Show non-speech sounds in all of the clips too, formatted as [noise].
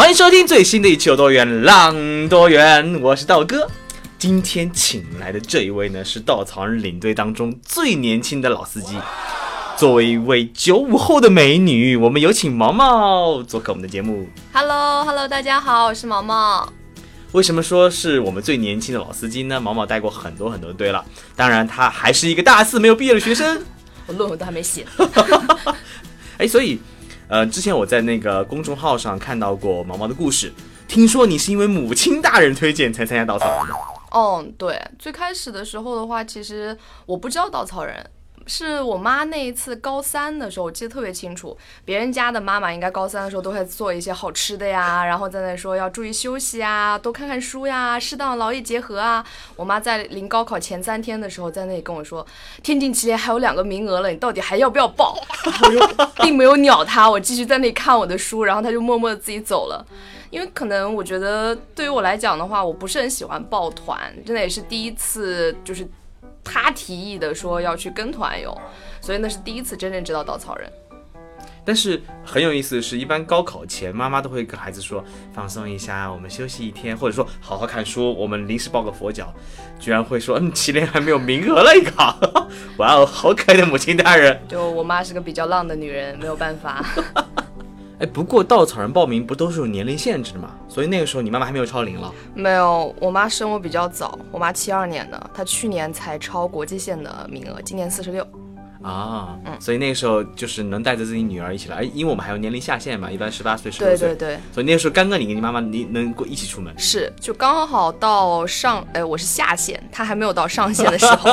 欢迎收听最新的一期《有多远浪多远》，我是道哥。今天请来的这一位呢，是稻草人领队当中最年轻的老司机。作为一位九五后的美女，我们有请毛毛做客我们的节目。Hello，Hello，大家好，我是毛毛。为什么说是我们最年轻的老司机呢？毛毛带过很多很多队了，当然他还是一个大四没有毕业的学生。[laughs] 我论文都还没写。[laughs] 哎，所以，呃，之前我在那个公众号上看到过毛毛的故事，听说你是因为母亲大人推荐才参加稻草人的。嗯，对，最开始的时候的话，其实我不知道稻草人。是我妈那一次高三的时候，我记得特别清楚。别人家的妈妈应该高三的时候都会做一些好吃的呀，然后在那说要注意休息啊，多看看书呀，适当劳逸结合啊。我妈在临高考前三天的时候，在那里跟我说，天津奇联还有两个名额了，你到底还要不要报？我 [laughs] 就并没有鸟她，我继续在那里看我的书，然后她就默默的自己走了。因为可能我觉得对于我来讲的话，我不是很喜欢抱团，真的也是第一次，就是他提议的说要去跟团游，所以那是第一次真正知道稻草人。但是很有意思的是，一般高考前，妈妈都会跟孩子说放松一下，我们休息一天，或者说好好看书，我们临时抱个佛脚，居然会说嗯，祁连还没有名额了一考，[laughs] 哇哦，好可爱的母亲大人。[laughs] 就我妈是个比较浪的女人，没有办法。哎，不过稻草人报名不都是有年龄限制的嘛？所以那个时候你妈妈还没有超龄了。没有，我妈生我比较早，我妈七二年的，她去年才超国际线的名额，今年四十六。啊，嗯所以那个时候就是能带着自己女儿一起来，哎，因为我们还有年龄下限嘛，一般十八岁、十六岁，对对对，所以那个时候刚刚你跟你妈妈你能够一起出门，是就刚好到上，哎，我是下线，她还没有到上线的时候。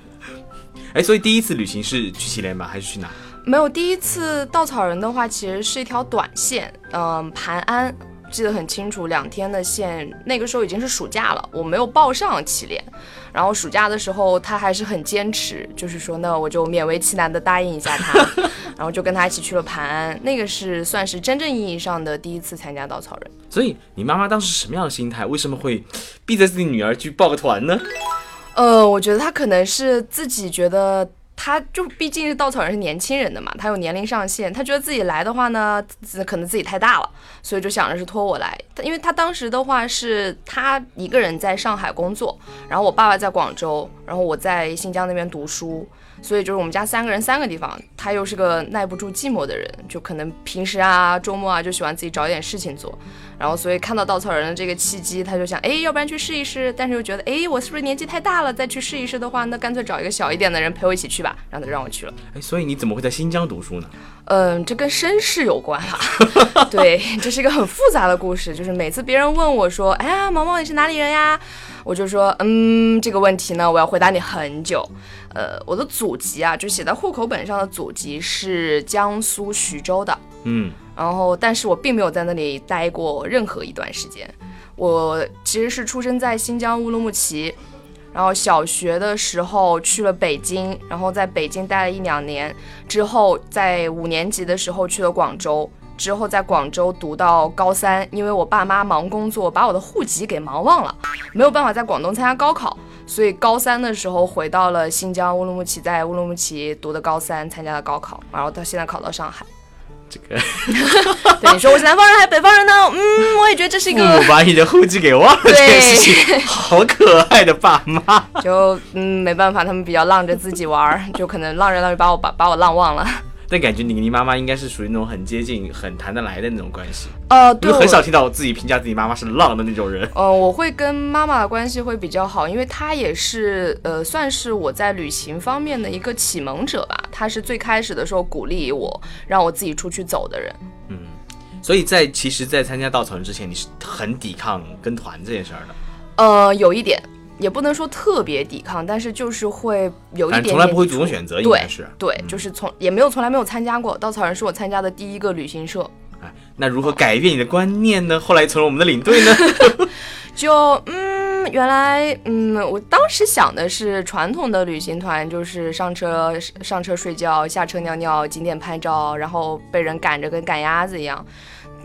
[laughs] 哎，所以第一次旅行是去祁连吗？还是去哪？没有，第一次稻草人的话，其实是一条短线，嗯，盘安，记得很清楚，两天的线，那个时候已经是暑假了，我没有报上祁连，然后暑假的时候他还是很坚持，就是说那我就勉为其难的答应一下他，[laughs] 然后就跟他一起去了盘安，那个是算是真正意义上的第一次参加稻草人。所以你妈妈当时什么样的心态？为什么会逼着自己女儿去报个团呢？呃，我觉得她可能是自己觉得。他就毕竟是稻草人，是年轻人的嘛，他有年龄上限，他觉得自己来的话呢，可能自己太大了，所以就想着是托我来。因为他当时的话是他一个人在上海工作，然后我爸爸在广州，然后我在新疆那边读书，所以就是我们家三个人三个地方。他又是个耐不住寂寞的人，就可能平时啊、周末啊就喜欢自己找点事情做。然后所以看到稻草人的这个契机，他就想，哎，要不然去试一试。但是又觉得，哎，我是不是年纪太大了？再去试一试的话，那干脆找一个小一点的人陪我一起去吧。然后他让我去了。[laughs] 哎，所以你怎么会在新疆读书呢？嗯，这跟身世有关啦。[laughs] 对，[laughs] 这是一个很复杂的故事。就是每次别人问我说，哎呀，毛毛你是哪里人呀？我就说，嗯，这个问题呢，我要回答你很久。呃，我的祖籍啊，就写在户口本上的祖籍是江苏徐州的。嗯。然后，但是我并没有在那里待过任何一段时间。我其实是出生在新疆乌鲁木齐，然后小学的时候去了北京，然后在北京待了一两年，之后在五年级的时候去了广州，之后在广州读到高三，因为我爸妈忙工作，把我的户籍给忙忘了，没有办法在广东参加高考，所以高三的时候回到了新疆乌鲁木齐，在乌鲁木齐读的高三，参加了高考，然后到现在考到上海。这个，[laughs] 对你说我是南方人还是北方人呢？嗯，我也觉得这是一个父 [laughs] 母把你的户籍给忘了这件事情，好可爱的爸妈。[laughs] 就嗯，没办法，他们比较浪着自己玩儿，就可能浪着浪着把我把把我浪忘了。但感觉你跟你妈妈应该是属于那种很接近、很谈得来的那种关系。呃，对，很少听到我自己评价自己妈妈是浪的那种人。呃，我会跟妈妈的关系会比较好，因为她也是呃，算是我在旅行方面的一个启蒙者吧。她是最开始的时候鼓励我，让我自己出去走的人。嗯，所以在其实，在参加稻草人之前，你是很抵抗跟团这件事儿的。呃，有一点。也不能说特别抵抗，但是就是会有一点点。从来不会主动选择，应该是对，就是从也没有从来没有参加过稻草人，是我参加的第一个旅行社。哎，那如何改变你的观念呢？后来成了我们的领队呢？[laughs] 就嗯，原来嗯，我当时想的是传统的旅行团，就是上车上车睡觉，下车尿尿，景点拍照，然后被人赶着跟赶鸭子一样。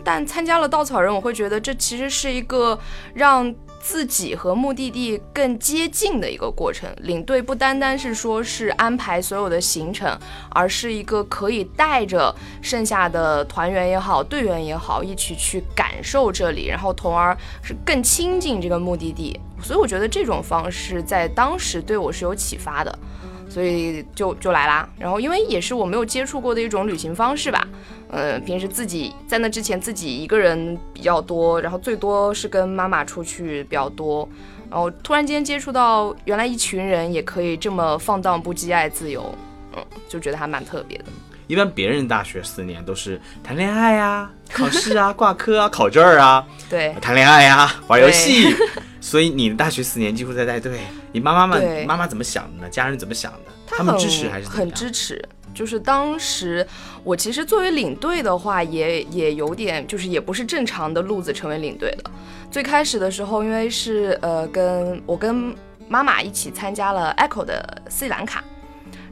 但参加了稻草人，我会觉得这其实是一个让。自己和目的地更接近的一个过程，领队不单单是说是安排所有的行程，而是一个可以带着剩下的团员也好、队员也好，一起去感受这里，然后从而是更亲近这个目的地。所以我觉得这种方式在当时对我是有启发的。所以就就来啦，然后因为也是我没有接触过的一种旅行方式吧，呃，平时自己在那之前自己一个人比较多，然后最多是跟妈妈出去比较多，然后突然间接触到原来一群人也可以这么放荡不羁、爱自由，嗯，就觉得还蛮特别的。一般别人大学四年都是谈恋爱呀、[laughs] 考试啊、挂科啊、考证啊，对，谈恋爱呀、玩游戏。[laughs] 所以你的大学四年几乎在带队，你妈妈们妈妈怎么想的呢？家人怎么想的？他们支持还是很支持？就是当时我其实作为领队的话，也也有点就是也不是正常的路子成为领队的。最开始的时候，因为是呃跟我跟妈妈一起参加了 Echo 的斯里兰卡。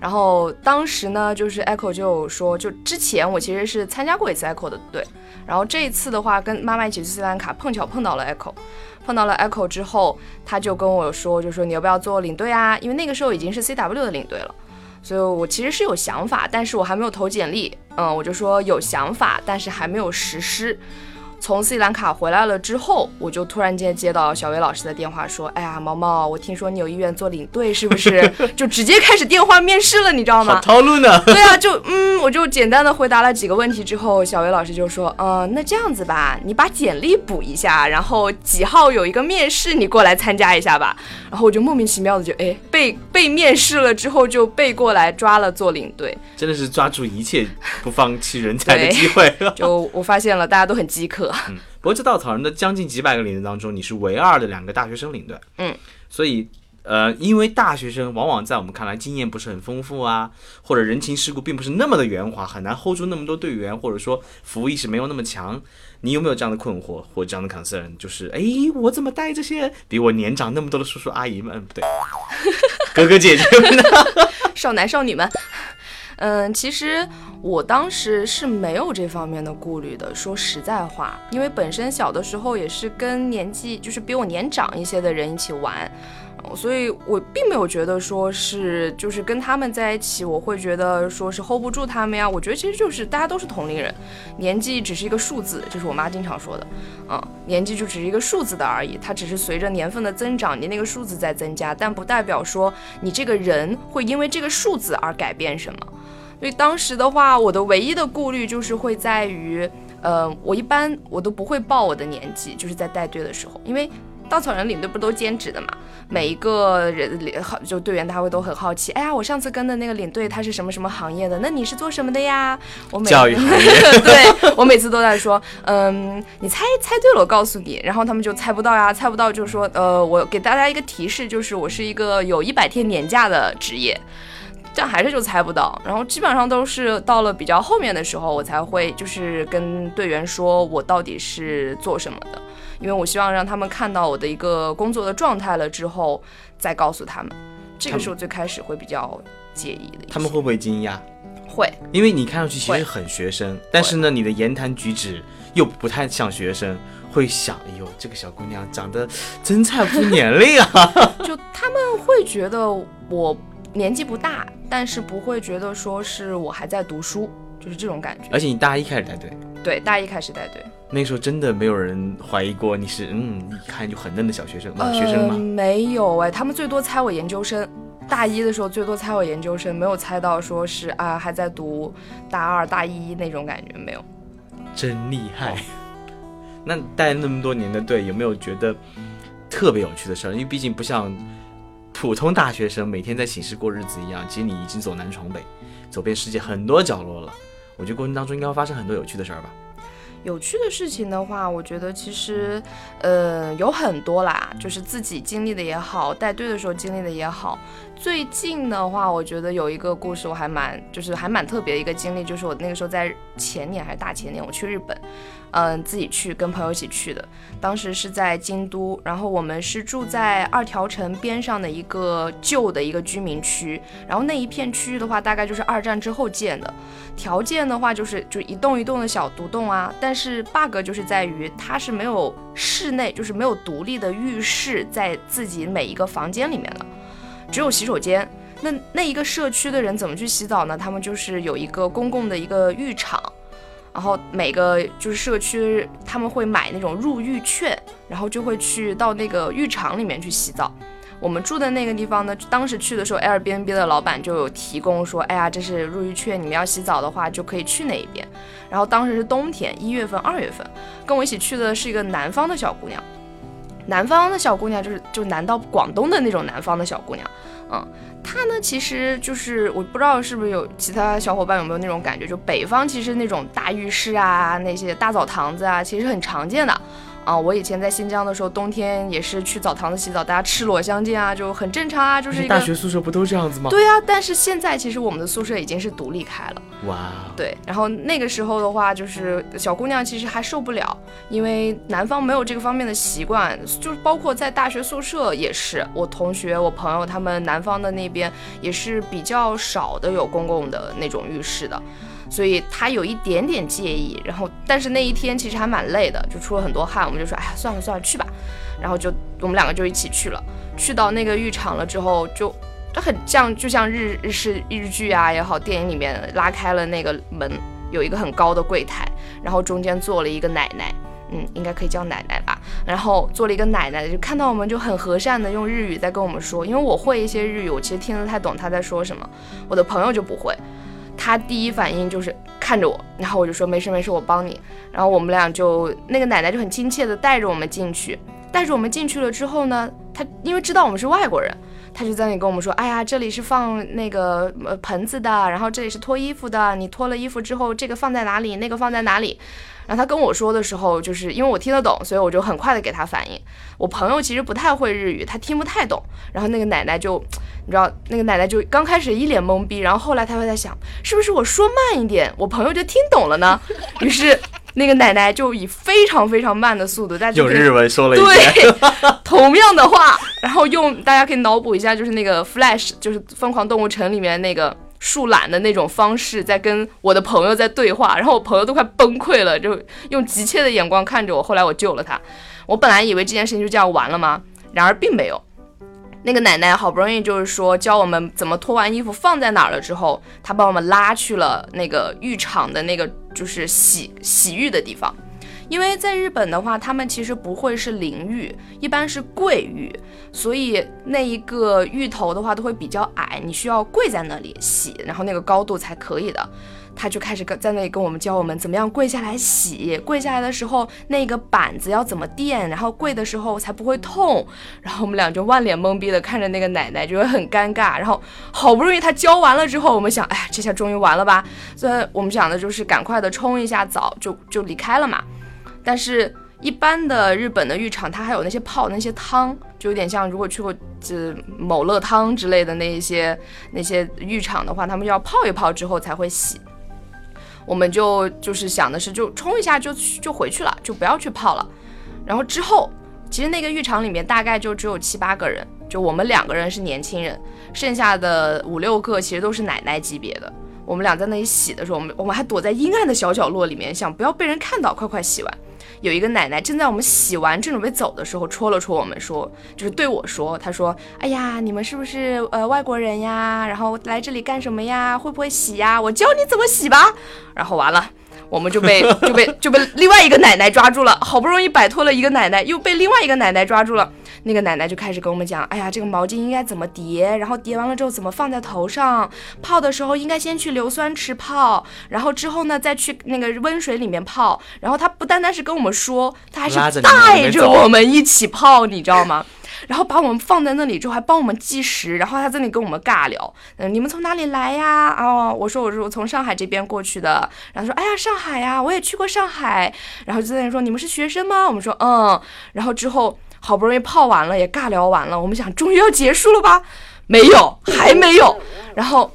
然后当时呢，就是 Echo 就说，就之前我其实是参加过一次 Echo 的队，然后这一次的话，跟妈妈一起去斯里兰卡，碰巧碰到了 Echo，碰到了 Echo 之后，他就跟我说，就说你要不要做领队啊？因为那个时候已经是 CW 的领队了，所以我其实是有想法，但是我还没有投简历，嗯，我就说有想法，但是还没有实施。从斯里兰卡回来了之后，我就突然间接到小薇老师的电话，说：“哎呀，毛毛，我听说你有意愿做领队，是不是？” [laughs] 就直接开始电话面试了，你知道吗？套路呢？对啊，就嗯，我就简单的回答了几个问题之后，小薇老师就说：“嗯，那这样子吧，你把简历补一下，然后几号有一个面试，你过来参加一下吧。”然后我就莫名其妙的就哎被被面试了之后就被过来抓了做领队，真的是抓住一切不放弃人才的机会。[laughs] 就我发现了，大家都很饥渴。嗯，不过这稻草人的将近几百个领队当中，你是唯二的两个大学生领队。嗯，所以呃，因为大学生往往在我们看来经验不是很丰富啊，或者人情世故并不是那么的圆滑，很难 hold 住那么多队员，或者说服务意识没有那么强。你有没有这样的困惑或这样的 concern？就是哎，我怎么带这些比我年长那么多的叔叔阿姨们？不对，[laughs] 哥哥姐姐们呢？[laughs] 少男少女们。嗯，其实我当时是没有这方面的顾虑的。说实在话，因为本身小的时候也是跟年纪就是比我年长一些的人一起玩。所以，我并没有觉得说是就是跟他们在一起，我会觉得说是 hold 不住他们呀。我觉得其实就是大家都是同龄人，年纪只是一个数字，这是我妈经常说的。嗯，年纪就只是一个数字的而已，它只是随着年份的增长，你那个数字在增加，但不代表说你这个人会因为这个数字而改变什么。所以当时的话，我的唯一的顾虑就是会在于，呃，我一般我都不会报我的年纪，就是在带队的时候，因为。稻草人领队不都兼职的嘛？每一个人好就队员他会都很好奇。哎呀，我上次跟的那个领队他是什么什么行业的？那你是做什么的呀？我每教育行业。[laughs] 对我每次都在说，嗯，你猜猜对了，我告诉你。然后他们就猜不到呀，猜不到就说，呃，我给大家一个提示，就是我是一个有一百天年假的职业，这样还是就猜不到。然后基本上都是到了比较后面的时候，我才会就是跟队员说我到底是做什么的。因为我希望让他们看到我的一个工作的状态了之后，再告诉他们，这个是我最开始会比较介意的。他们会不会惊讶？会，因为你看上去其实很学生，但是呢，你的言谈举止又不太像学生，会想，哎呦，这个小姑娘长得真差不年龄啊！[laughs] 就他们会觉得我年纪不大，但是不会觉得说是我还在读书，就是这种感觉。而且你大一开始带队，对，大一开始带队。那时候真的没有人怀疑过你是嗯，一看就很嫩的小学生吗？学生吗？没有哎，他们最多猜我研究生。大一的时候最多猜我研究生，没有猜到说是啊还在读大二大一那种感觉没有。真厉害！[laughs] 那带那么多年的队，有没有觉得特别有趣的事儿？因为毕竟不像普通大学生每天在寝室过日子一样，其实你已经走南闯北，走遍世界很多角落了。我觉得过程当中应该会发生很多有趣的事儿吧。有趣的事情的话，我觉得其实，呃，有很多啦，就是自己经历的也好，带队的时候经历的也好。最近的话，我觉得有一个故事我还蛮，就是还蛮特别的一个经历，就是我那个时候在前年还是大前年，我去日本。嗯，自己去跟朋友一起去的，当时是在京都，然后我们是住在二条城边上的一个旧的一个居民区，然后那一片区域的话，大概就是二战之后建的，条件的话就是就一栋一栋的小独栋啊，但是 bug 就是在于它是没有室内，就是没有独立的浴室在自己每一个房间里面的，只有洗手间。那那一个社区的人怎么去洗澡呢？他们就是有一个公共的一个浴场。然后每个就是社区，他们会买那种入浴券，然后就会去到那个浴场里面去洗澡。我们住的那个地方呢，当时去的时候，Airbnb 的老板就有提供说，哎呀，这是入浴券，你们要洗澡的话就可以去那一边。然后当时是冬天，一月份、二月份，跟我一起去的是一个南方的小姑娘，南方的小姑娘就是就南到广东的那种南方的小姑娘，嗯。它呢，其实就是我不知道是不是有其他小伙伴有没有那种感觉，就北方其实那种大浴室啊，那些大澡堂子啊，其实很常见的。啊，我以前在新疆的时候，冬天也是去澡堂子洗澡，大家赤裸相见啊，就很正常啊，就是一个大学宿舍不都这样子吗？对啊，但是现在其实我们的宿舍已经是独立开了。哇，对，然后那个时候的话，就是小姑娘其实还受不了，因为南方没有这个方面的习惯，就是包括在大学宿舍也是，我同学、我朋友他们南方的那边也是比较少的有公共的那种浴室的。所以他有一点点介意，然后但是那一天其实还蛮累的，就出了很多汗，我们就说，哎呀，算了算了，去吧。然后就我们两个就一起去了，去到那个浴场了之后，就就很像就像日日式日剧啊也好，电影里面拉开了那个门，有一个很高的柜台，然后中间坐了一个奶奶，嗯，应该可以叫奶奶吧。然后坐了一个奶奶，就看到我们就很和善的用日语在跟我们说，因为我会一些日语，我其实听得太懂他在说什么，我的朋友就不会。他第一反应就是看着我，然后我就说没事没事，我帮你。然后我们俩就那个奶奶就很亲切的带着我们进去，带着我们进去了之后呢，他因为知道我们是外国人，他就在那里跟我们说，哎呀，这里是放那个呃盆子的，然后这里是脱衣服的，你脱了衣服之后，这个放在哪里，那个放在哪里。然后他跟我说的时候，就是因为我听得懂，所以我就很快的给他反应。我朋友其实不太会日语，他听不太懂。然后那个奶奶就，你知道，那个奶奶就刚开始一脸懵逼，然后后来他会在想，是不是我说慢一点，我朋友就听懂了呢？[laughs] 于是那个奶奶就以非常非常慢的速度，大家用日文说了一遍同样的话，然后用大家可以脑补一下，就是那个 Flash，就是《疯狂动物城》里面那个。树懒的那种方式在跟我的朋友在对话，然后我朋友都快崩溃了，就用急切的眼光看着我。后来我救了他。我本来以为这件事情就这样完了吗？然而并没有。那个奶奶好不容易就是说教我们怎么脱完衣服放在哪儿了之后，她把我们拉去了那个浴场的那个就是洗洗浴的地方。因为在日本的话，他们其实不会是淋浴，一般是跪浴，所以那一个浴头的话都会比较矮，你需要跪在那里洗，然后那个高度才可以的。他就开始跟在那里跟我们教我们怎么样跪下来洗，跪下来的时候那个板子要怎么垫，然后跪的时候才不会痛。然后我们俩就万脸懵逼的看着那个奶奶，就会很尴尬。然后好不容易他教完了之后，我们想，哎呀，这下终于完了吧？所以我们想的就是赶快的冲一下澡，就就离开了嘛。但是，一般的日本的浴场，它还有那些泡那些汤，就有点像如果去过这某乐汤之类的那一些那些浴场的话，他们要泡一泡之后才会洗。我们就就是想的是，就冲一下就就回去了，就不要去泡了。然后之后，其实那个浴场里面大概就只有七八个人，就我们两个人是年轻人，剩下的五六个其实都是奶奶级别的。我们俩在那里洗的时候，我们我们还躲在阴暗的小角落里面，想不要被人看到，快快洗完。有一个奶奶正在我们洗完正准备走的时候，戳了戳我们，说就是对我说，她说：“哎呀，你们是不是呃外国人呀？然后来这里干什么呀？会不会洗呀？我教你怎么洗吧。”然后完了。我们就被就被 [laughs] 就被另外一个奶奶抓住了，好不容易摆脱了一个奶奶，又被另外一个奶奶抓住了。那个奶奶就开始跟我们讲，哎呀，这个毛巾应该怎么叠，然后叠完了之后怎么放在头上，泡的时候应该先去硫酸池泡，然后之后呢再去那个温水里面泡。然后她不单单是跟我们说，她还是带着我们一起泡，你知道吗？然后把我们放在那里之后还帮我们计时，然后他在那里跟我们尬聊，嗯，你们从哪里来呀？哦，我说我说我从上海这边过去的，然后说哎呀上海呀，我也去过上海，然后就在那里说你们是学生吗？我们说嗯，然后之后好不容易泡完了，也尬聊完了，我们想终于要结束了吧？没有，还没有，然后。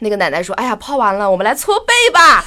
那个奶奶说：“哎呀，泡完了，我们来搓背吧。”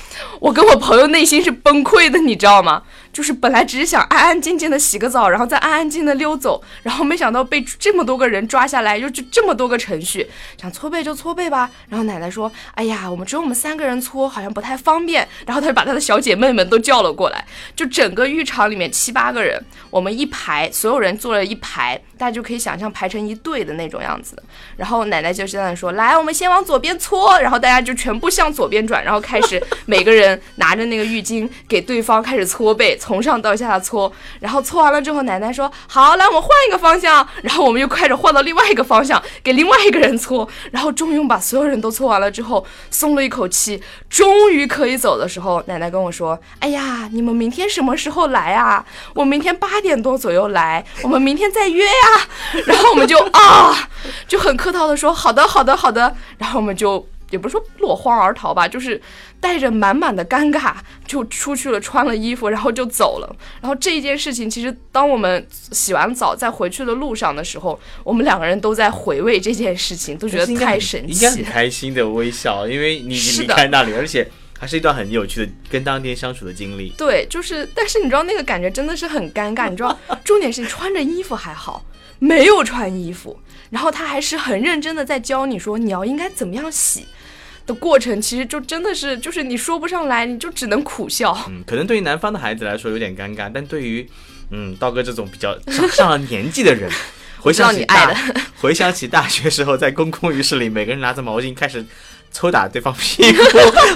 [laughs] 我跟我朋友内心是崩溃的，你知道吗？就是本来只是想安安静静的洗个澡，然后再安安静静的溜走，然后没想到被这么多个人抓下来，又就这么多个程序，想搓背就搓背吧。然后奶奶说：“哎呀，我们只有我们三个人搓，好像不太方便。”然后她就把她的小姐妹们都叫了过来，就整个浴场里面七八个人，我们一排，所有人坐了一排，大家就可以想象排成一队的那种样子。然后奶奶就这样说：“来，我们先往左边搓。”然后大家就全部向左边转，然后开始每个人拿着那个浴巾给对方开始搓背。从上到下的搓，然后搓完了之后，奶奶说：“好，来，我们换一个方向。”然后我们又开始换到另外一个方向，给另外一个人搓。然后终于把所有人都搓完了之后，松了一口气，终于可以走的时候，奶奶跟我说：“哎呀，你们明天什么时候来啊？我明天八点多左右来，我们明天再约呀。[laughs] ”然后我们就啊，就很客套的说：“好的，好的，好的。”然后我们就。也不是说落荒而逃吧，就是带着满满的尴尬就出去了，穿了衣服，然后就走了。然后这一件事情，其实当我们洗完澡在回去的路上的时候，我们两个人都在回味这件事情，都觉得太神奇，应该很开心的微笑，因为你离开那里，而且还是一段很有趣的跟当天相处的经历。对，就是，但是你知道那个感觉真的是很尴尬，你知道，[laughs] 重点是你穿着衣服还好，没有穿衣服，然后他还是很认真的在教你说你要应该怎么样洗。的过程其实就真的是，就是你说不上来，你就只能苦笑。嗯，可能对于南方的孩子来说有点尴尬，但对于嗯道哥这种比较上了年纪的人，回想起大 [laughs] 回想起大学时候在公共浴室里，每个人拿着毛巾开始抽打对方屁股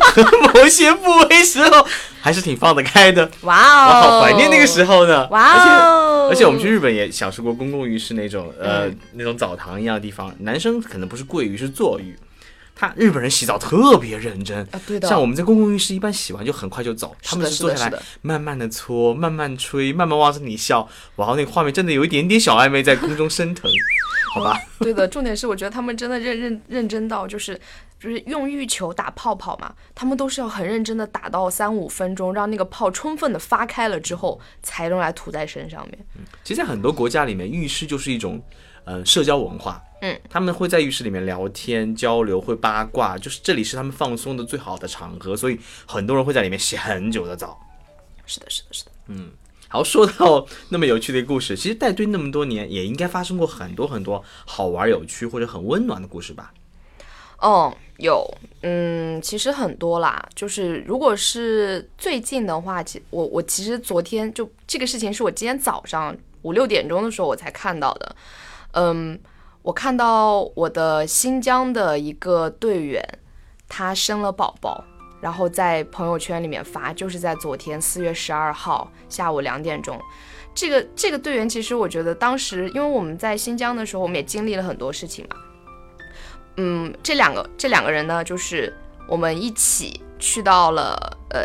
和某些部位时候，还是挺放得开的。哇哦，我好怀念那个时候呢。哇哦，而且我们去日本也享受过公共浴室那种呃那种澡堂一样的地方，男生可能不是跪浴，是坐浴。他日本人洗澡特别认真啊，对的。像我们在公共浴室一般洗完就很快就走，他们是坐下来慢慢的搓，慢慢吹，慢慢望着你笑，哇，那个画面真的有一点点小暧昧在空中升腾，好吧？[laughs] 对的，重点是我觉得他们真的认认认真到就是就是用浴球打泡泡嘛，他们都是要很认真的打到三五分钟，让那个泡充分的发开了之后才用来涂在身上面。嗯，其实，在很多国家里面，浴室就是一种呃社交文化。嗯，他们会在浴室里面聊天交流，会八卦，就是这里是他们放松的最好的场合，所以很多人会在里面洗很久的澡。是的，是的，是的。嗯，好，说到 [laughs] 那么有趣的故事，其实带队那么多年，也应该发生过很多很多好玩、有趣或者很温暖的故事吧？哦，有，嗯，其实很多啦。就是如果是最近的话，其我我其实昨天就这个事情是我今天早上五六点钟的时候我才看到的，嗯。我看到我的新疆的一个队员，他生了宝宝，然后在朋友圈里面发，就是在昨天四月十二号下午两点钟。这个这个队员其实我觉得当时，因为我们在新疆的时候，我们也经历了很多事情嘛。嗯，这两个这两个人呢，就是我们一起去到了呃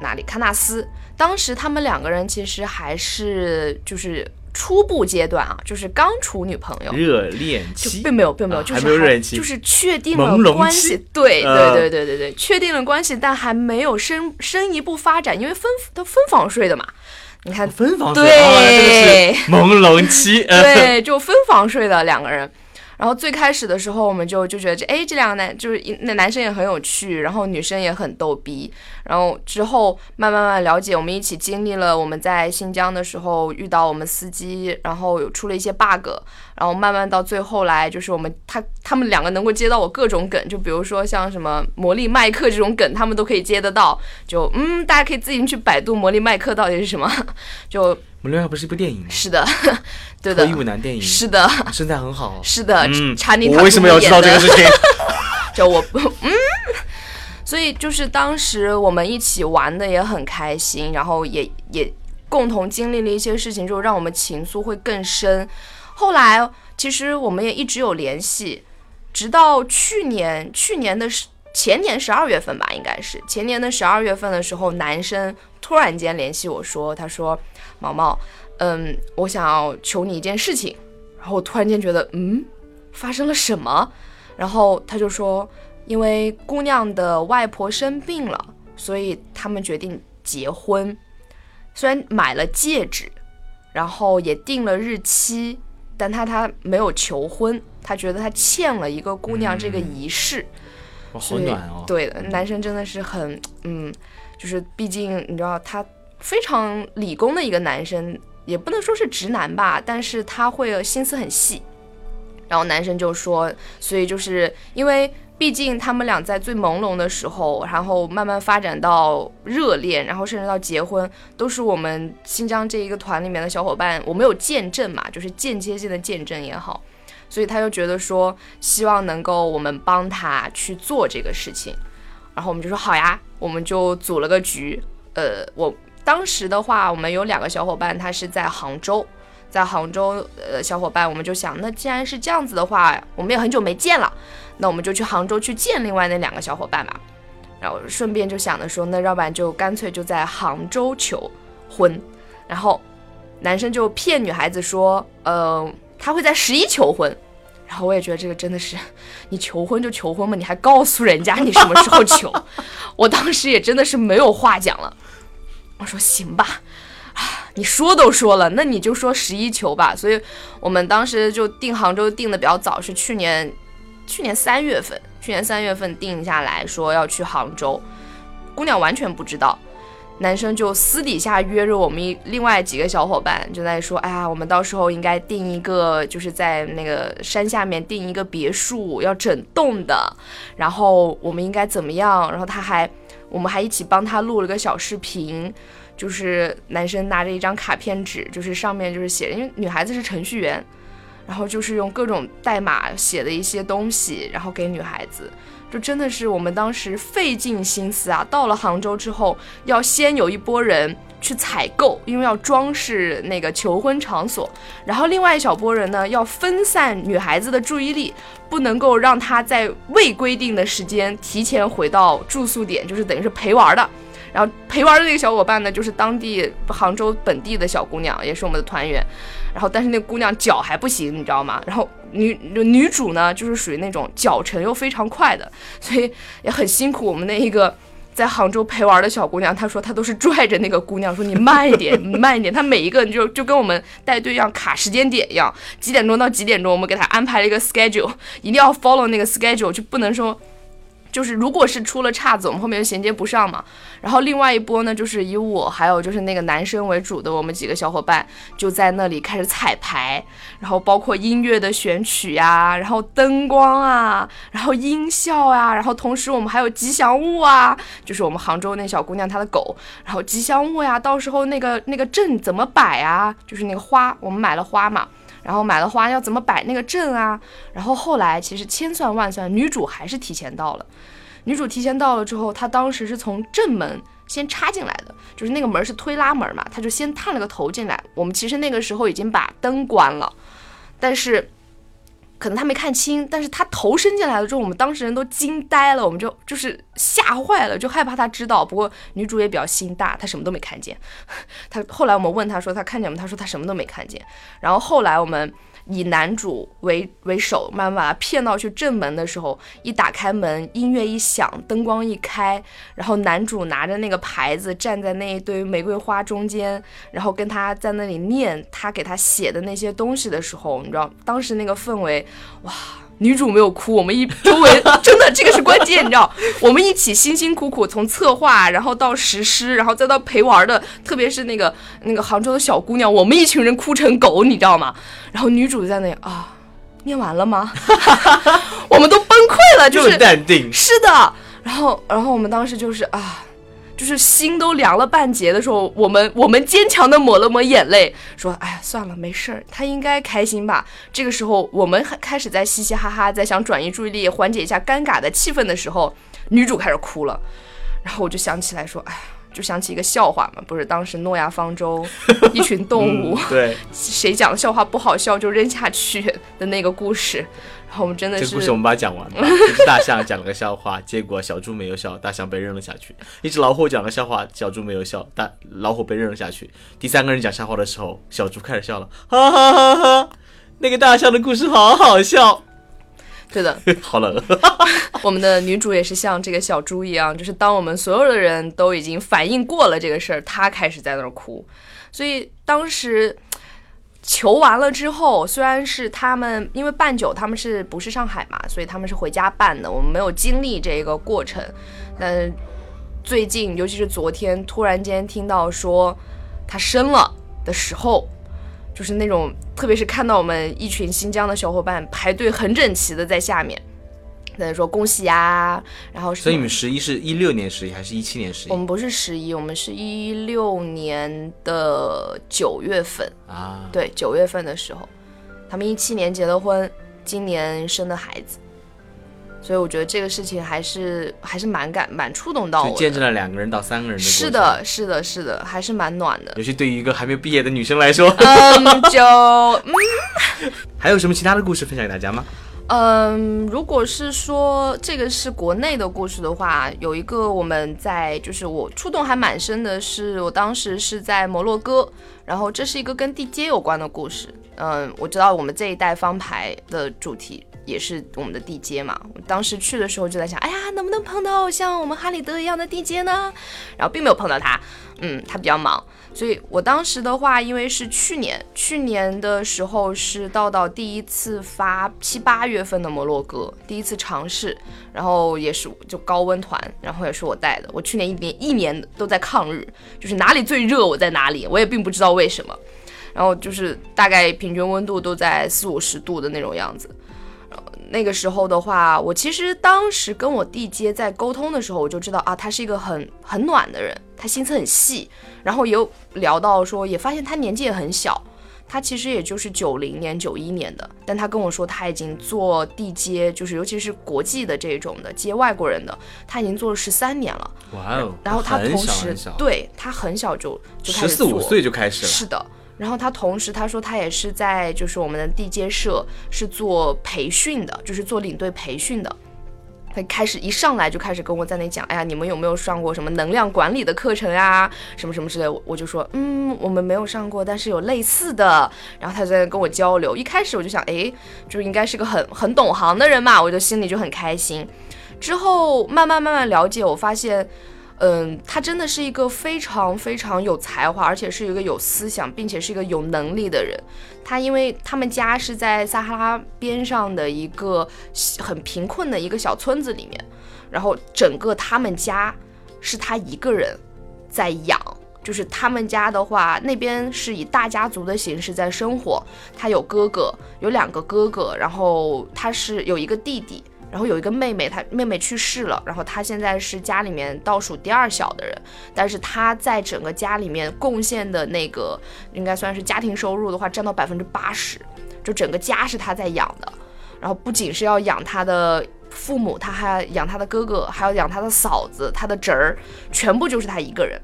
哪里？喀纳斯。当时他们两个人其实还是就是。初步阶段啊，就是刚处女朋友，热恋期并没有，并没有，就是还没有热恋期，就是确定了关系，对对对对对对，确定了关系，但还没有深深一步发展，因为分都分房睡的嘛，你看分房睡，对，朦胧期，对，就分房睡的两个人。然后最开始的时候，我们就就觉得这哎，这两个男就是那男生也很有趣，然后女生也很逗逼。然后之后慢慢慢了解，我们一起经历了我们在新疆的时候遇到我们司机，然后有出了一些 bug。然后慢慢到最后来，就是我们他他们两个能够接到我各种梗，就比如说像什么魔力麦克这种梗，他们都可以接得到。就嗯，大家可以自行去百度魔力麦克到底是什么。就魔力麦克不是一部电影吗？是的，[laughs] 对的，脱衣舞男电影。是的，身材很好。是的，嗯，查理我为什么要知道这个事情？就 [laughs] 我不 [laughs] 嗯，所以就是当时我们一起玩的也很开心，然后也也共同经历了一些事情，就让我们情愫会更深。后来其实我们也一直有联系，直到去年去年的十前年十二月份吧，应该是前年的十二月份的时候，男生突然间联系我说，他说毛毛，嗯，我想要求你一件事情。然后我突然间觉得，嗯，发生了什么？然后他就说，因为姑娘的外婆生病了，所以他们决定结婚。虽然买了戒指，然后也定了日期，但他他没有求婚，他觉得他欠了一个姑娘这个仪式。哇，好暖哦！对，男生真的是很，嗯，就是毕竟你知道他非常理工的一个男生，也不能说是直男吧，但是他会心思很细。然后男生就说，所以就是因为。毕竟他们俩在最朦胧的时候，然后慢慢发展到热恋，然后甚至到结婚，都是我们新疆这一个团里面的小伙伴，我们有见证嘛，就是间接性的见证也好，所以他就觉得说，希望能够我们帮他去做这个事情，然后我们就说好呀，我们就组了个局，呃，我当时的话，我们有两个小伙伴，他是在杭州，在杭州，呃，小伙伴，我们就想，那既然是这样子的话，我们也很久没见了。那我们就去杭州去见另外那两个小伙伴吧，然后顺便就想着说，那要不然就干脆就在杭州求婚，然后男生就骗女孩子说，呃，他会在十一求婚，然后我也觉得这个真的是，你求婚就求婚嘛，你还告诉人家你什么时候求，我当时也真的是没有话讲了，我说行吧，啊，你说都说了，那你就说十一球吧，所以我们当时就定杭州定的比较早，是去年。去年三月份，去年三月份定下来说要去杭州，姑娘完全不知道，男生就私底下约着我们一另外几个小伙伴，就在说，哎呀，我们到时候应该订一个，就是在那个山下面订一个别墅，要整栋的，然后我们应该怎么样？然后他还，我们还一起帮他录了个小视频，就是男生拿着一张卡片纸，就是上面就是写，因为女孩子是程序员。然后就是用各种代码写的一些东西，然后给女孩子，就真的是我们当时费尽心思啊。到了杭州之后，要先有一波人去采购，因为要装饰那个求婚场所，然后另外一小波人呢要分散女孩子的注意力，不能够让她在未规定的时间提前回到住宿点，就是等于是陪玩的。然后陪玩的那个小伙伴呢，就是当地杭州本地的小姑娘，也是我们的团员。然后，但是那姑娘脚还不行，你知道吗？然后女女主呢，就是属于那种脚程又非常快的，所以也很辛苦。我们那一个在杭州陪玩的小姑娘，她说她都是拽着那个姑娘说：“你慢一点，[laughs] 慢一点。”她每一个就就跟我们带队一样，卡时间点一样，几点钟到几点钟，我们给她安排了一个 schedule，一定要 follow 那个 schedule，就不能说。就是如果是出了岔子，我们后面就衔接不上嘛。然后另外一波呢，就是以我还有就是那个男生为主的，我们几个小伙伴就在那里开始彩排，然后包括音乐的选曲呀，然后灯光啊，然后音效啊，然后同时我们还有吉祥物啊，就是我们杭州那小姑娘她的狗，然后吉祥物呀，到时候那个那个阵怎么摆啊，就是那个花，我们买了花嘛。然后买了花要怎么摆那个阵啊？然后后来其实千算万算，女主还是提前到了。女主提前到了之后，她当时是从正门先插进来的，就是那个门是推拉门嘛，她就先探了个头进来。我们其实那个时候已经把灯关了，但是。可能他没看清，但是他头伸进来了之后，我们当事人都惊呆了，我们就就是吓坏了，就害怕他知道。不过女主也比较心大，她什么都没看见。[laughs] 她后来我们问她说她看见吗？她说她什么都没看见。然后后来我们。以男主为为首，慢慢把他骗到去正门的时候，一打开门，音乐一响，灯光一开，然后男主拿着那个牌子站在那一堆玫瑰花中间，然后跟他在那里念他给他写的那些东西的时候，你知道当时那个氛围，哇！女主没有哭，我们一周围 [laughs] 真的这个是关键，你知道，我们一起辛辛苦苦从策划，然后到实施，然后再到陪玩的，特别是那个那个杭州的小姑娘，我们一群人哭成狗，你知道吗？然后女主在那啊，念完了吗？[laughs] 我们都崩溃了，就是淡定，是的。然后然后我们当时就是啊。就是心都凉了半截的时候，我们我们坚强的抹了抹眼泪，说：“哎呀，算了，没事儿，他应该开心吧。”这个时候，我们开始在嘻嘻哈哈，在想转移注意力，缓解一下尴尬的气氛的时候，女主开始哭了。然后我就想起来说：“哎，就想起一个笑话嘛，不是当时诺亚方舟 [laughs] 一群动物，对，谁讲的笑话不好笑就扔下去的那个故事，然后我们真的是这个故事我们把它讲完了。一 [laughs] 只大象讲了个笑话，结果小猪没有笑，大象被扔了下去。一只老虎讲了笑话，小猪没有笑，大老虎被扔了下去。第三个人讲笑话的时候，小猪开始笑了，哈哈哈哈！那个大象的故事好好笑。对的，[laughs] 好冷。[laughs] 我们的女主也是像这个小猪一样，就是当我们所有的人都已经反应过了这个事儿，她开始在那儿哭。所以当时求完了之后，虽然是他们因为办酒，他们是不是上海嘛，所以他们是回家办的，我们没有经历这个过程。但最近，尤其是昨天，突然间听到说她生了的时候。就是那种，特别是看到我们一群新疆的小伙伴排队很整齐的在下面，在说恭喜呀，然后所以你们十一是一六年十一还是一七年十一？我们不是十一，我们是一六年的九月份啊，对，九月份的时候，他们一七年结的婚，今年生的孩子。所以我觉得这个事情还是还是蛮感蛮触动到我，见证了两个人到三个人的是的，是的，是的，还是蛮暖的。尤其对于一个还没有毕业的女生来说，[laughs] 嗯，就嗯，[laughs] 还有什么其他的故事分享给大家吗？嗯，如果是说这个是国内的故事的话，有一个我们在就是我触动还蛮深的，是我当时是在摩洛哥，然后这是一个跟地接有关的故事。嗯，我知道我们这一代方牌的主题。也是我们的地接嘛，当时去的时候就在想，哎呀，能不能碰到像我们哈里德一样的地接呢？然后并没有碰到他，嗯，他比较忙，所以我当时的话，因为是去年，去年的时候是到到第一次发七八月份的摩洛哥，第一次尝试，然后也是就高温团，然后也是我带的，我去年一年一年都在抗日，就是哪里最热我在哪里，我也并不知道为什么，然后就是大概平均温度都在四五十度的那种样子。那个时候的话，我其实当时跟我弟接在沟通的时候，我就知道啊，他是一个很很暖的人，他心思很细。然后也有聊到说，也发现他年纪也很小，他其实也就是九零年、九一年的。但他跟我说，他已经做地接，就是尤其是国际的这种的接外国人的，他已经做了十三年了。哇哦！然后他同时对他很小就就开始十四五岁就开始了。是的。然后他同时他说他也是在就是我们的地接社是做培训的，就是做领队培训的。他开始一上来就开始跟我在那讲，哎呀，你们有没有上过什么能量管理的课程啊，什么什么之类。我就说，嗯，我们没有上过，但是有类似的。然后他在跟我交流。一开始我就想，哎，就应该是个很很懂行的人嘛，我就心里就很开心。之后慢慢慢慢了解，我发现。嗯，他真的是一个非常非常有才华，而且是一个有思想，并且是一个有能力的人。他因为他们家是在撒哈拉边上的一个很贫困的一个小村子里面，然后整个他们家是他一个人在养，就是他们家的话，那边是以大家族的形式在生活。他有哥哥，有两个哥哥，然后他是有一个弟弟。然后有一个妹妹，她妹妹去世了，然后她现在是家里面倒数第二小的人，但是她在整个家里面贡献的那个应该算是家庭收入的话，占到百分之八十，就整个家是她在养的。然后不仅是要养她的父母，她还养她的哥哥，还要养她的嫂子、她的侄儿，全部就是她一个人。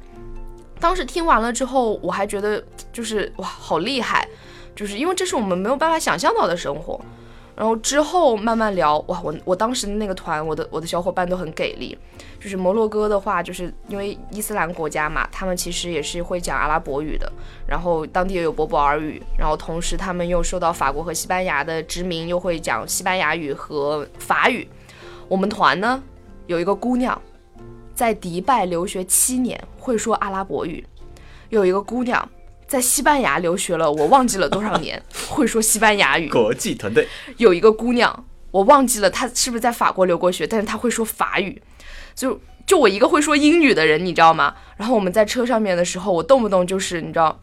当时听完了之后，我还觉得就是哇，好厉害，就是因为这是我们没有办法想象到的生活。然后之后慢慢聊哇，我我当时的那个团，我的我的小伙伴都很给力。就是摩洛哥的话，就是因为伊斯兰国家嘛，他们其实也是会讲阿拉伯语的。然后当地也有柏柏尔语，然后同时他们又受到法国和西班牙的殖民，又会讲西班牙语和法语。我们团呢有一个姑娘，在迪拜留学七年，会说阿拉伯语；有一个姑娘。在西班牙留学了，我忘记了多少年，[laughs] 会说西班牙语。国际团队有一个姑娘，我忘记了她是不是在法国留过学，但是她会说法语。就就我一个会说英语的人，你知道吗？然后我们在车上面的时候，我动不动就是你知道。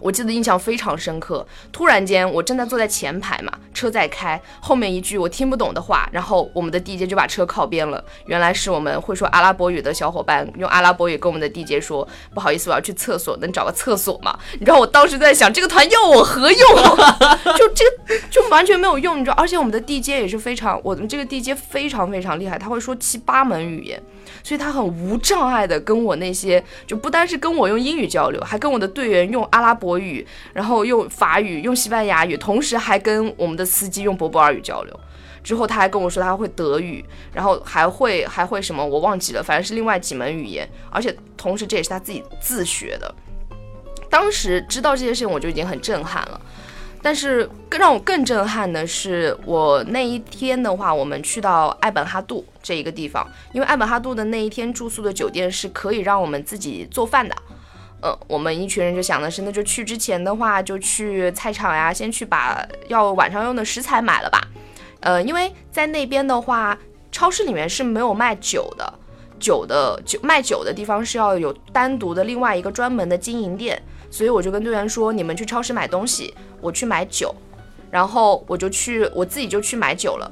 我记得印象非常深刻。突然间，我正在坐在前排嘛，车在开，后面一句我听不懂的话，然后我们的地接就把车靠边了。原来是我们会说阿拉伯语的小伙伴用阿拉伯语跟我们的地接说：“不好意思，我要去厕所，能找个厕所吗？”你知道我当时在想，这个团要我何用？[laughs] 就这个就完全没有用，你知道？而且我们的地接也是非常，我们这个地接非常非常厉害，他会说七八门语言。所以他很无障碍的跟我那些就不单是跟我用英语交流，还跟我的队员用阿拉伯语，然后用法语、用西班牙语，同时还跟我们的司机用博博尔语交流。之后他还跟我说他会德语，然后还会还会什么我忘记了，反正是另外几门语言，而且同时这也是他自己自学的。当时知道这些事情我就已经很震撼了。但是更让我更震撼的是，我那一天的话，我们去到埃本哈杜这一个地方，因为埃本哈杜的那一天住宿的酒店是可以让我们自己做饭的。嗯，我们一群人就想的是，那就去之前的话，就去菜场呀，先去把要晚上用的食材买了吧。呃，因为在那边的话，超市里面是没有卖酒的，酒的酒卖酒的地方是要有单独的另外一个专门的经营店。所以我就跟队员说：“你们去超市买东西，我去买酒。”然后我就去，我自己就去买酒了。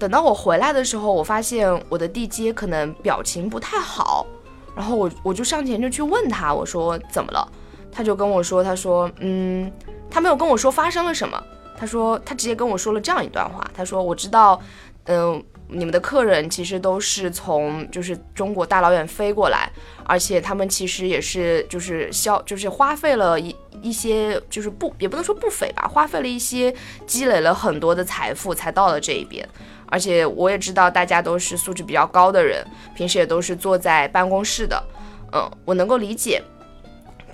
等到我回来的时候，我发现我的地接可能表情不太好。然后我我就上前就去问他，我说：“怎么了？”他就跟我说：“他说，嗯，他没有跟我说发生了什么。他说他直接跟我说了这样一段话。他说：我知道，嗯。”你们的客人其实都是从就是中国大老远飞过来，而且他们其实也是就是消就是花费了一一些就是不也不能说不菲吧，花费了一些积累了很多的财富才到了这一边。而且我也知道大家都是素质比较高的人，平时也都是坐在办公室的，嗯，我能够理解。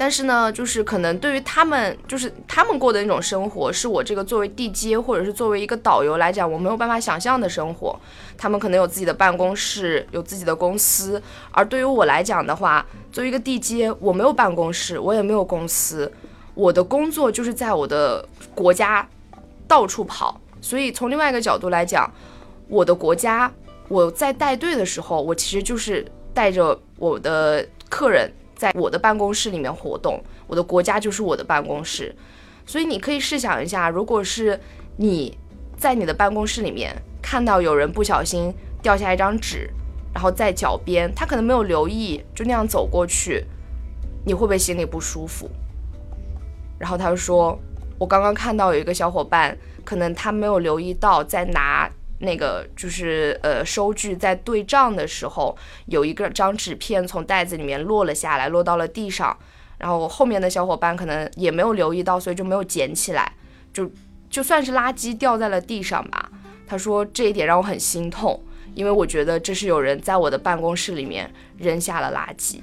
但是呢，就是可能对于他们，就是他们过的那种生活，是我这个作为地接或者是作为一个导游来讲，我没有办法想象的生活。他们可能有自己的办公室，有自己的公司，而对于我来讲的话，作为一个地接，我没有办公室，我也没有公司，我的工作就是在我的国家到处跑。所以从另外一个角度来讲，我的国家，我在带队的时候，我其实就是带着我的客人。在我的办公室里面活动，我的国家就是我的办公室，所以你可以试想一下，如果是你在你的办公室里面看到有人不小心掉下一张纸，然后在脚边，他可能没有留意，就那样走过去，你会不会心里不舒服？然后他就说，我刚刚看到有一个小伙伴，可能他没有留意到在拿。那个就是呃，收据在对账的时候，有一个张纸片从袋子里面落了下来，落到了地上，然后后面的小伙伴可能也没有留意到，所以就没有捡起来，就就算是垃圾掉在了地上吧。他说这一点让我很心痛，因为我觉得这是有人在我的办公室里面扔下了垃圾，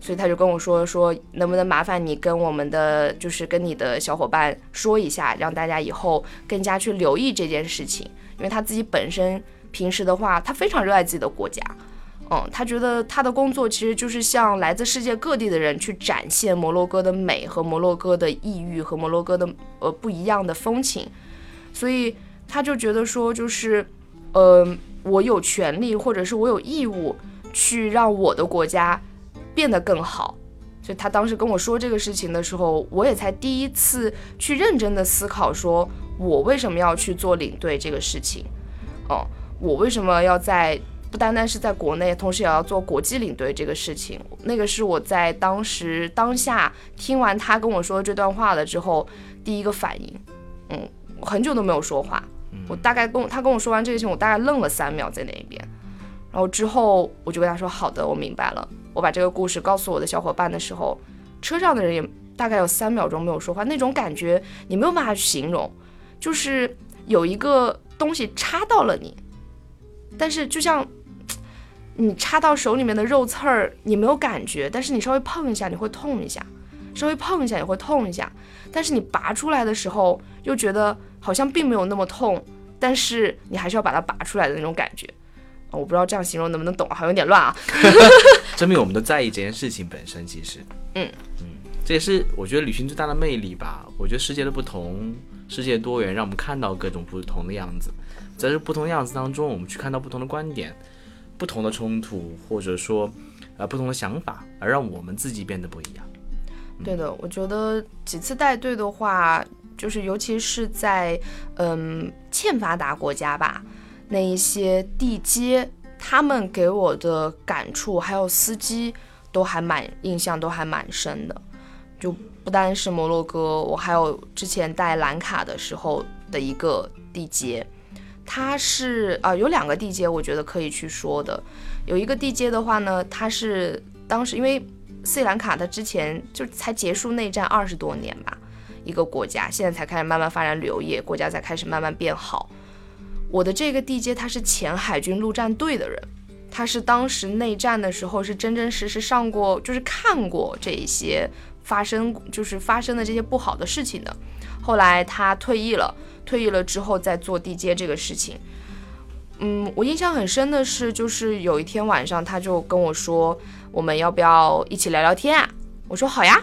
所以他就跟我说说，能不能麻烦你跟我们的就是跟你的小伙伴说一下，让大家以后更加去留意这件事情。因为他自己本身平时的话，他非常热爱自己的国家，嗯，他觉得他的工作其实就是向来自世界各地的人去展现摩洛哥的美和摩洛哥的异域和摩洛哥的呃不一样的风情，所以他就觉得说，就是，呃，我有权利或者是我有义务去让我的国家变得更好。所以他当时跟我说这个事情的时候，我也才第一次去认真的思考说。我为什么要去做领队这个事情？哦，我为什么要在不单单是在国内，同时也要做国际领队这个事情？那个是我在当时当下听完他跟我说这段话了之后第一个反应。嗯，我很久都没有说话，我大概跟他跟我说完这个事情，我大概愣了三秒在那一边，然后之后我就跟他说：“好的，我明白了。”我把这个故事告诉我的小伙伴的时候，车上的人也大概有三秒钟没有说话，那种感觉你没有办法去形容。就是有一个东西插到了你，但是就像你插到手里面的肉刺儿，你没有感觉，但是你稍微碰一下，你会痛一下；稍微碰一下也会痛一下。但是你拔出来的时候，又觉得好像并没有那么痛，但是你还是要把它拔出来的那种感觉。我不知道这样形容能不能懂，好像有点乱啊。[laughs] [laughs] 证明我们都在意这件事情本身，其实，嗯嗯，这也是我觉得旅行最大的魅力吧。我觉得世界的不同。世界多元，让我们看到各种不同的样子，在这不同样子当中，我们去看到不同的观点、不同的冲突，或者说，呃，不同的想法，而让我们自己变得不一样。对的，我觉得几次带队的话，就是尤其是在嗯欠发达国家吧，那一些地接，他们给我的感触，还有司机，都还蛮印象都还蛮深的，就。不单是摩洛哥，我还有之前带蓝卡的时候的一个地接，他是啊、有两个地接我觉得可以去说的，有一个地接的话呢，他是当时因为斯里兰卡它之前就才结束内战二十多年吧，一个国家现在才开始慢慢发展旅游业，国家才开始慢慢变好。我的这个地接他是前海军陆战队的人，他是当时内战的时候是真真实实上过，就是看过这一些发生，就是发生的这些不好的事情的。后来他退役了，退役了之后再做地接这个事情。嗯，我印象很深的是，就是有一天晚上，他就跟我说，我们要不要一起聊聊天啊？我说好呀，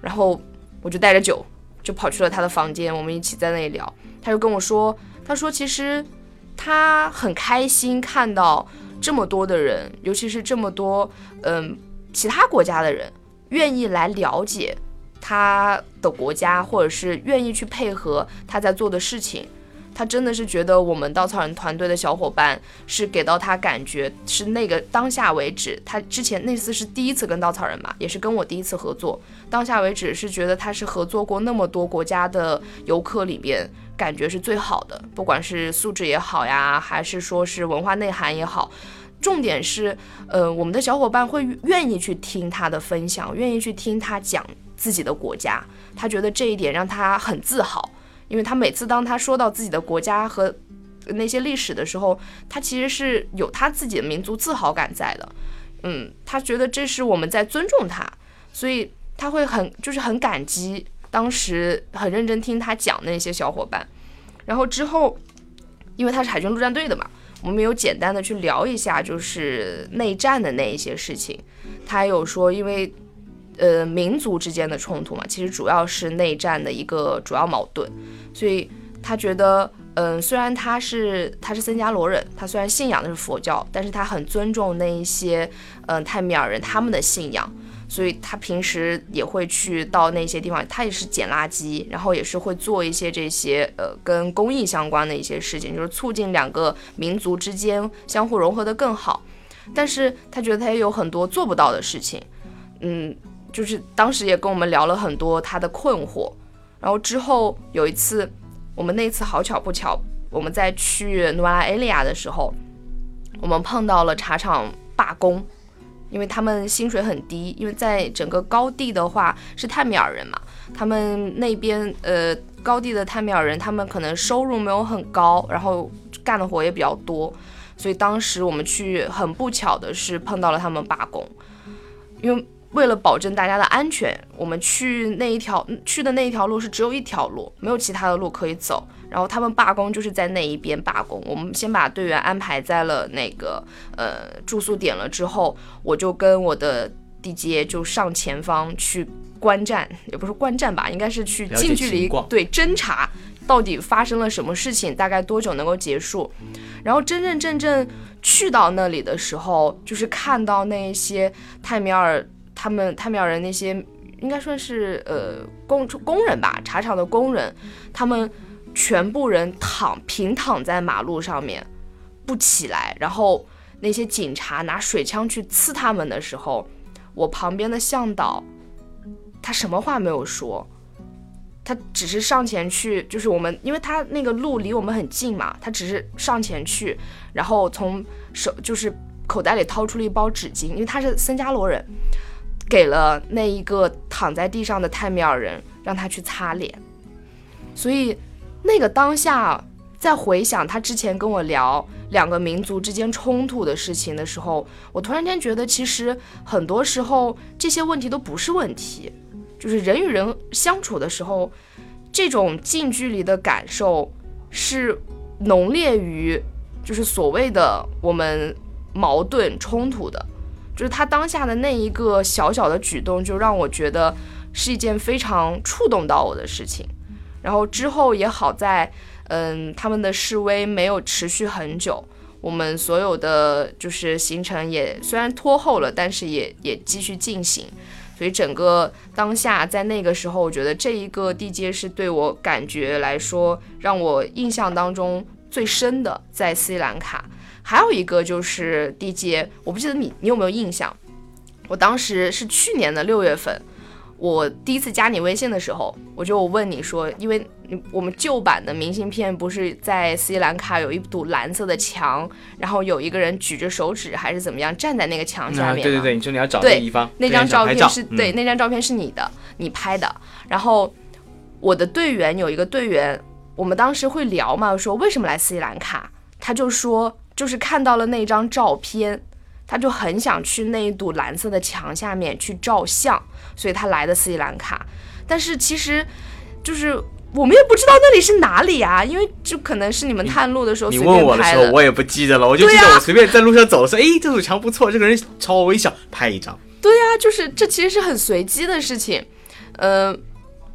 然后我就带着酒就跑去了他的房间，我们一起在那里聊。他就跟我说，他说其实他很开心看到这么多的人，尤其是这么多嗯其他国家的人愿意来了解他的国家，或者是愿意去配合他在做的事情。他真的是觉得我们稻草人团队的小伙伴是给到他感觉是那个当下为止，他之前那次是第一次跟稻草人嘛，也是跟我第一次合作。当下为止是觉得他是合作过那么多国家的游客里面感觉是最好的，不管是素质也好呀，还是说是文化内涵也好。重点是，呃，我们的小伙伴会愿意去听他的分享，愿意去听他讲自己的国家，他觉得这一点让他很自豪。因为他每次当他说到自己的国家和那些历史的时候，他其实是有他自己的民族自豪感在的。嗯，他觉得这是我们在尊重他，所以他会很就是很感激当时很认真听他讲那些小伙伴。然后之后，因为他是海军陆战队的嘛，我们有简单的去聊一下就是内战的那一些事情。他有说，因为呃民族之间的冲突嘛，其实主要是内战的一个主要矛盾。所以他觉得，嗯，虽然他是他是僧伽罗人，他虽然信仰的是佛教，但是他很尊重那一些，嗯，泰米尔人他们的信仰，所以他平时也会去到那些地方，他也是捡垃圾，然后也是会做一些这些，呃，跟公益相关的一些事情，就是促进两个民族之间相互融合的更好。但是他觉得他也有很多做不到的事情，嗯，就是当时也跟我们聊了很多他的困惑。然后之后有一次，我们那次好巧不巧，我们在去努拉埃利亚的时候，我们碰到了茶厂罢工，因为他们薪水很低，因为在整个高地的话是泰米尔人嘛，他们那边呃高地的泰米尔人，他们可能收入没有很高，然后干的活也比较多，所以当时我们去很不巧的是碰到了他们罢工，因为。为了保证大家的安全，我们去那一条去的那一条路是只有一条路，没有其他的路可以走。然后他们罢工就是在那一边罢工。我们先把队员安排在了那个呃住宿点了之后，我就跟我的地接就上前方去观战，也不是观战吧，应该是去近距离对侦查到底发生了什么事情，大概多久能够结束。然后真真正正去到那里的时候，就是看到那些泰米尔。他们泰米尔人那些应该算是呃工工人吧，茶厂的工人，他们全部人躺平躺在马路上面不起来，然后那些警察拿水枪去刺他们的时候，我旁边的向导他什么话没有说，他只是上前去，就是我们因为他那个路离我们很近嘛，他只是上前去，然后从手就是口袋里掏出了一包纸巾，因为他是森加罗人。给了那一个躺在地上的泰米尔人，让他去擦脸。所以，那个当下在回想他之前跟我聊两个民族之间冲突的事情的时候，我突然间觉得，其实很多时候这些问题都不是问题，就是人与人相处的时候，这种近距离的感受是浓烈于就是所谓的我们矛盾冲突的。就是他当下的那一个小小的举动，就让我觉得是一件非常触动到我的事情。然后之后也好在，嗯，他们的示威没有持续很久，我们所有的就是行程也虽然拖后了，但是也也继续进行。所以整个当下在那个时候，我觉得这一个地接是对我感觉来说，让我印象当中最深的，在斯里兰卡。还有一个就是 DJ，，我不记得你你有没有印象？我当时是去年的六月份，我第一次加你微信的时候，我就问你说，因为我们旧版的明信片不是在斯里兰卡有一堵蓝色的墙，然后有一个人举着手指还是怎么样站在那个墙下面？对对对，你说你要找那个地方，那张照片是对，那张照片是你的，你拍的。然后我的队员有一个队员，我们当时会聊嘛，说为什么来斯里兰卡，他就说就是看到了那张照片。他就很想去那一堵蓝色的墙下面去照相，所以他来的斯里兰卡。但是其实，就是我们也不知道那里是哪里啊，因为就可能是你们探路的时候你问我的时候，我也不记得了，我就记得我随便在路上走，说哎，这堵墙不错，这个人朝我微笑，拍一张。对呀，就是这其实是很随机的事情，嗯。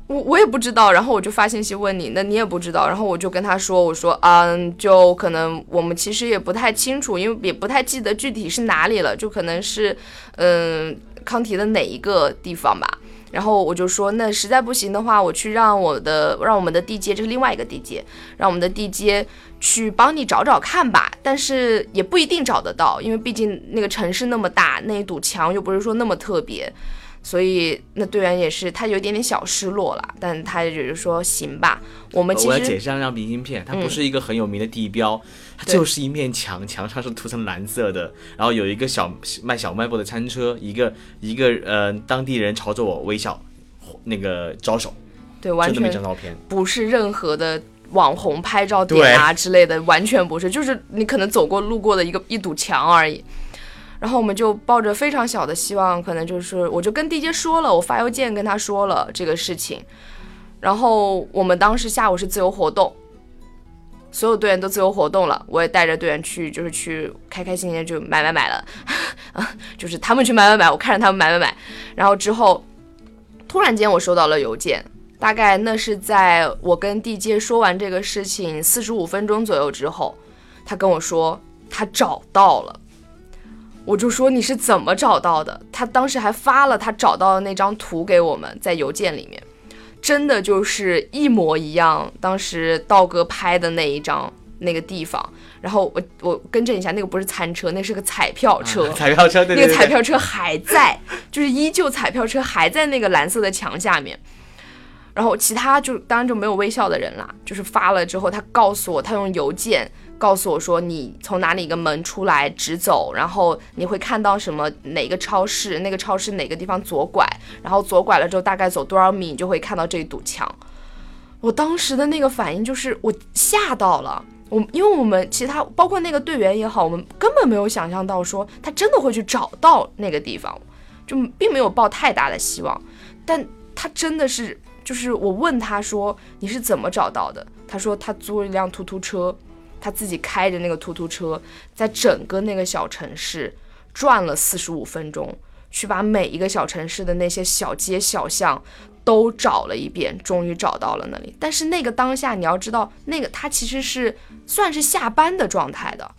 我我也不知道，然后我就发信息问你，那你也不知道，然后我就跟他说，我说，嗯，就可能我们其实也不太清楚，因为也不太记得具体是哪里了，就可能是，嗯，康提的哪一个地方吧。然后我就说，那实在不行的话，我去让我的让我们的地接，这是另外一个地接，让我们的地接去帮你找找看吧。但是也不一定找得到，因为毕竟那个城市那么大，那一堵墙又不是说那么特别。所以那队员也是，他有一点点小失落了，但他也就是说行吧。我们其实我要解释那张明信片，它不是一个很有名的地标，它就是一面墙，墙上是涂成蓝色的，然后有一个小卖小卖部的餐车，一个一个呃当地人朝着我微笑，那个招手，对，完全一张照片，不是任何的网红拍照点啊之类的，完全不是，就是你可能走过路过的一个一堵墙而已。然后我们就抱着非常小的希望，可能就是我就跟地接说了，我发邮件跟他说了这个事情。然后我们当时下午是自由活动，所有队员都自由活动了，我也带着队员去，就是去开开心心就买买买了，就是他们去买买买，我看着他们买买买。然后之后，突然间我收到了邮件，大概那是在我跟地接说完这个事情四十五分钟左右之后，他跟我说他找到了。我就说你是怎么找到的？他当时还发了他找到的那张图给我们，在邮件里面，真的就是一模一样。当时道哥拍的那一张那个地方，然后我我更正一下，那个不是餐车，那是个彩票车。彩票车，[laughs] 对那个彩票车还在，就是依旧彩票车还在那个蓝色的墙下面。然后其他就当然就没有微笑的人啦，就是发了之后，他告诉我他用邮件。告诉我说，你从哪里一个门出来，直走，然后你会看到什么？哪个超市？那个超市哪个地方左拐？然后左拐了之后，大概走多少米，你就会看到这一堵墙。我当时的那个反应就是我吓到了，我因为我们其他包括那个队员也好，我们根本没有想象到说他真的会去找到那个地方，就并没有抱太大的希望。但他真的是，就是我问他说你是怎么找到的？他说他租了一辆突突车。他自己开着那个突突车，在整个那个小城市转了四十五分钟，去把每一个小城市的那些小街小巷都找了一遍，终于找到了那里。但是那个当下，你要知道，那个他其实是算是下班的状态的，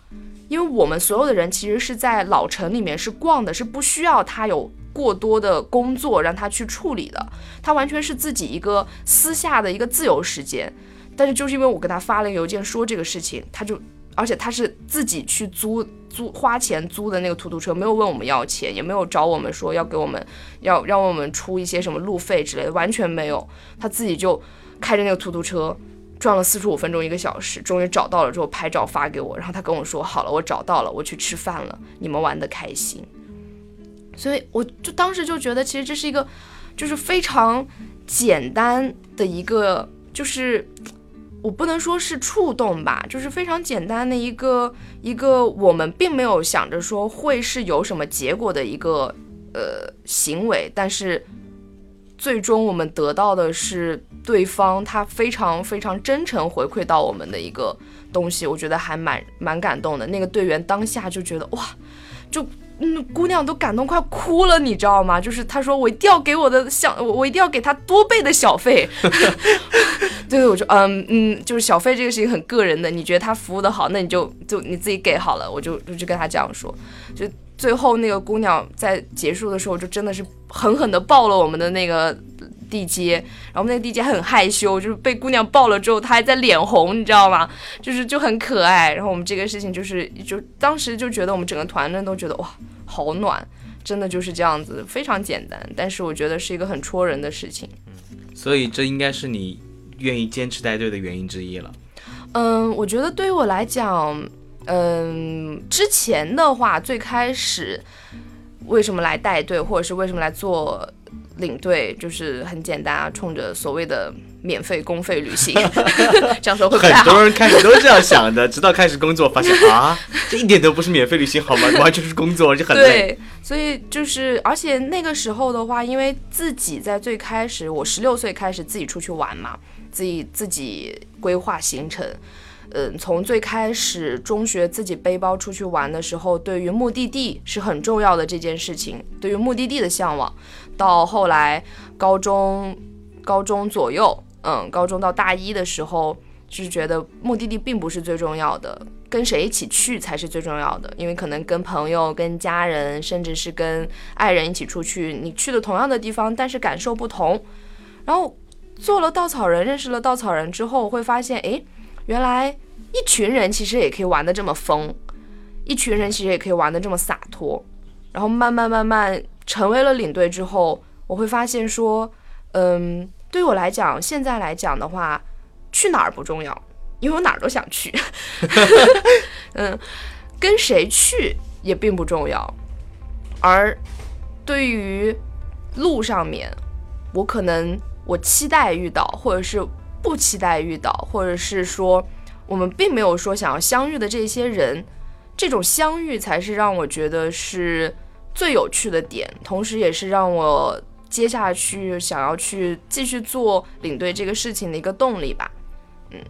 因为我们所有的人其实是在老城里面是逛的，是不需要他有过多的工作让他去处理的，他完全是自己一个私下的一个自由时间。但是就是因为我跟他发了邮件说这个事情，他就，而且他是自己去租租花钱租的那个突突车，没有问我们要钱，也没有找我们说要给我们要让我们出一些什么路费之类的，完全没有。他自己就开着那个突突车转了四十五分钟一个小时，终于找到了之后拍照发给我，然后他跟我说好了，我找到了，我去吃饭了，你们玩的开心。所以我就当时就觉得，其实这是一个就是非常简单的一个就是。我不能说是触动吧，就是非常简单的一个一个，我们并没有想着说会是有什么结果的一个呃行为，但是最终我们得到的是对方他非常非常真诚回馈到我们的一个东西，我觉得还蛮蛮感动的。那个队员当下就觉得哇，就。嗯，姑娘都感动快哭了，你知道吗？就是她说我一定要给我的小我我一定要给他多倍的小费。[laughs] 对，我说嗯嗯，就是小费这个事情很个人的，你觉得他服务的好，那你就就你自己给好了。我就就跟他这样说，就最后那个姑娘在结束的时候就真的是狠狠的抱了我们的那个地接，然后我们那个地接很害羞，就是被姑娘抱了之后，他还在脸红，你知道吗？就是就很可爱。然后我们这个事情就是就当时就觉得我们整个团队都觉得哇。好暖，真的就是这样子，非常简单，但是我觉得是一个很戳人的事情。所以这应该是你愿意坚持带队的原因之一了。嗯，我觉得对于我来讲，嗯，之前的话，最开始为什么来带队，或者是为什么来做领队，就是很简单啊，冲着所谓的免费公费旅行，[laughs] 这样说会不太好。很多人开始都是这样想的，直到开始工作，发现啊，这一点都不是免费旅行，好吗？完全是工作，而且很累。对，所以就是，而且那个时候的话，因为自己在最开始，我十六岁开始自己出去玩嘛，自己自己规划行程。嗯，从最开始中学自己背包出去玩的时候，对于目的地是很重要的这件事情，对于目的地的向往，到后来高中高中左右，嗯，高中到大一的时候，就是觉得目的地并不是最重要的，跟谁一起去才是最重要的。因为可能跟朋友、跟家人，甚至是跟爱人一起出去，你去的同样的地方，但是感受不同。然后做了稻草人，认识了稻草人之后，会发现，诶，原来一群人其实也可以玩的这么疯，一群人其实也可以玩的这么洒脱。然后慢慢慢慢成为了领队之后，我会发现说，嗯，对于我来讲，现在来讲的话，去哪儿不重要，因为我哪儿都想去。[laughs] 嗯，跟谁去也并不重要。而对于路上面，我可能我期待遇到，或者是不期待遇到，或者是说我们并没有说想要相遇的这些人，这种相遇才是让我觉得是最有趣的点，同时也是让我接下去想要去继续做领队这个事情的一个动力吧。嗯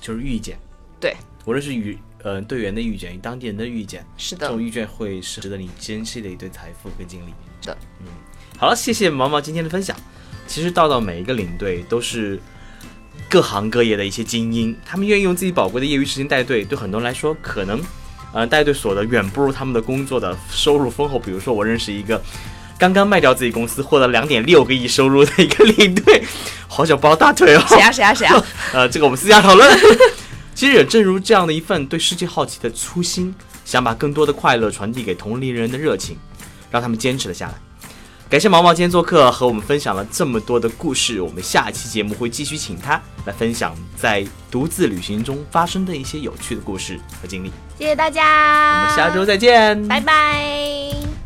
就是遇见，对，无论是与呃队员的遇见，与当地人的遇见，是的这种，遇见会是值得你珍惜的一堆财富跟经历。是的，嗯，好了，谢谢毛毛今天的分享。其实到到每一个领队都是各行各业的一些精英，他们愿意用自己宝贵的业余时间带队，对很多人来说，可能呃带队所得远不如他们的工作的收入丰厚。比如说，我认识一个刚刚卖掉自己公司，获得两点六个亿收入的一个领队，好想抱大腿哦。谁呀谁呀谁呀？呃，这个我们私下讨论。其实也正如这样的一份对世界好奇的初心，想把更多的快乐传递给同龄人的热情，让他们坚持了下来。感谢毛毛今天做客，和我们分享了这么多的故事。我们下期节目会继续请他来分享在独自旅行中发生的一些有趣的故事和经历。谢谢大家，我们下周再见，拜拜。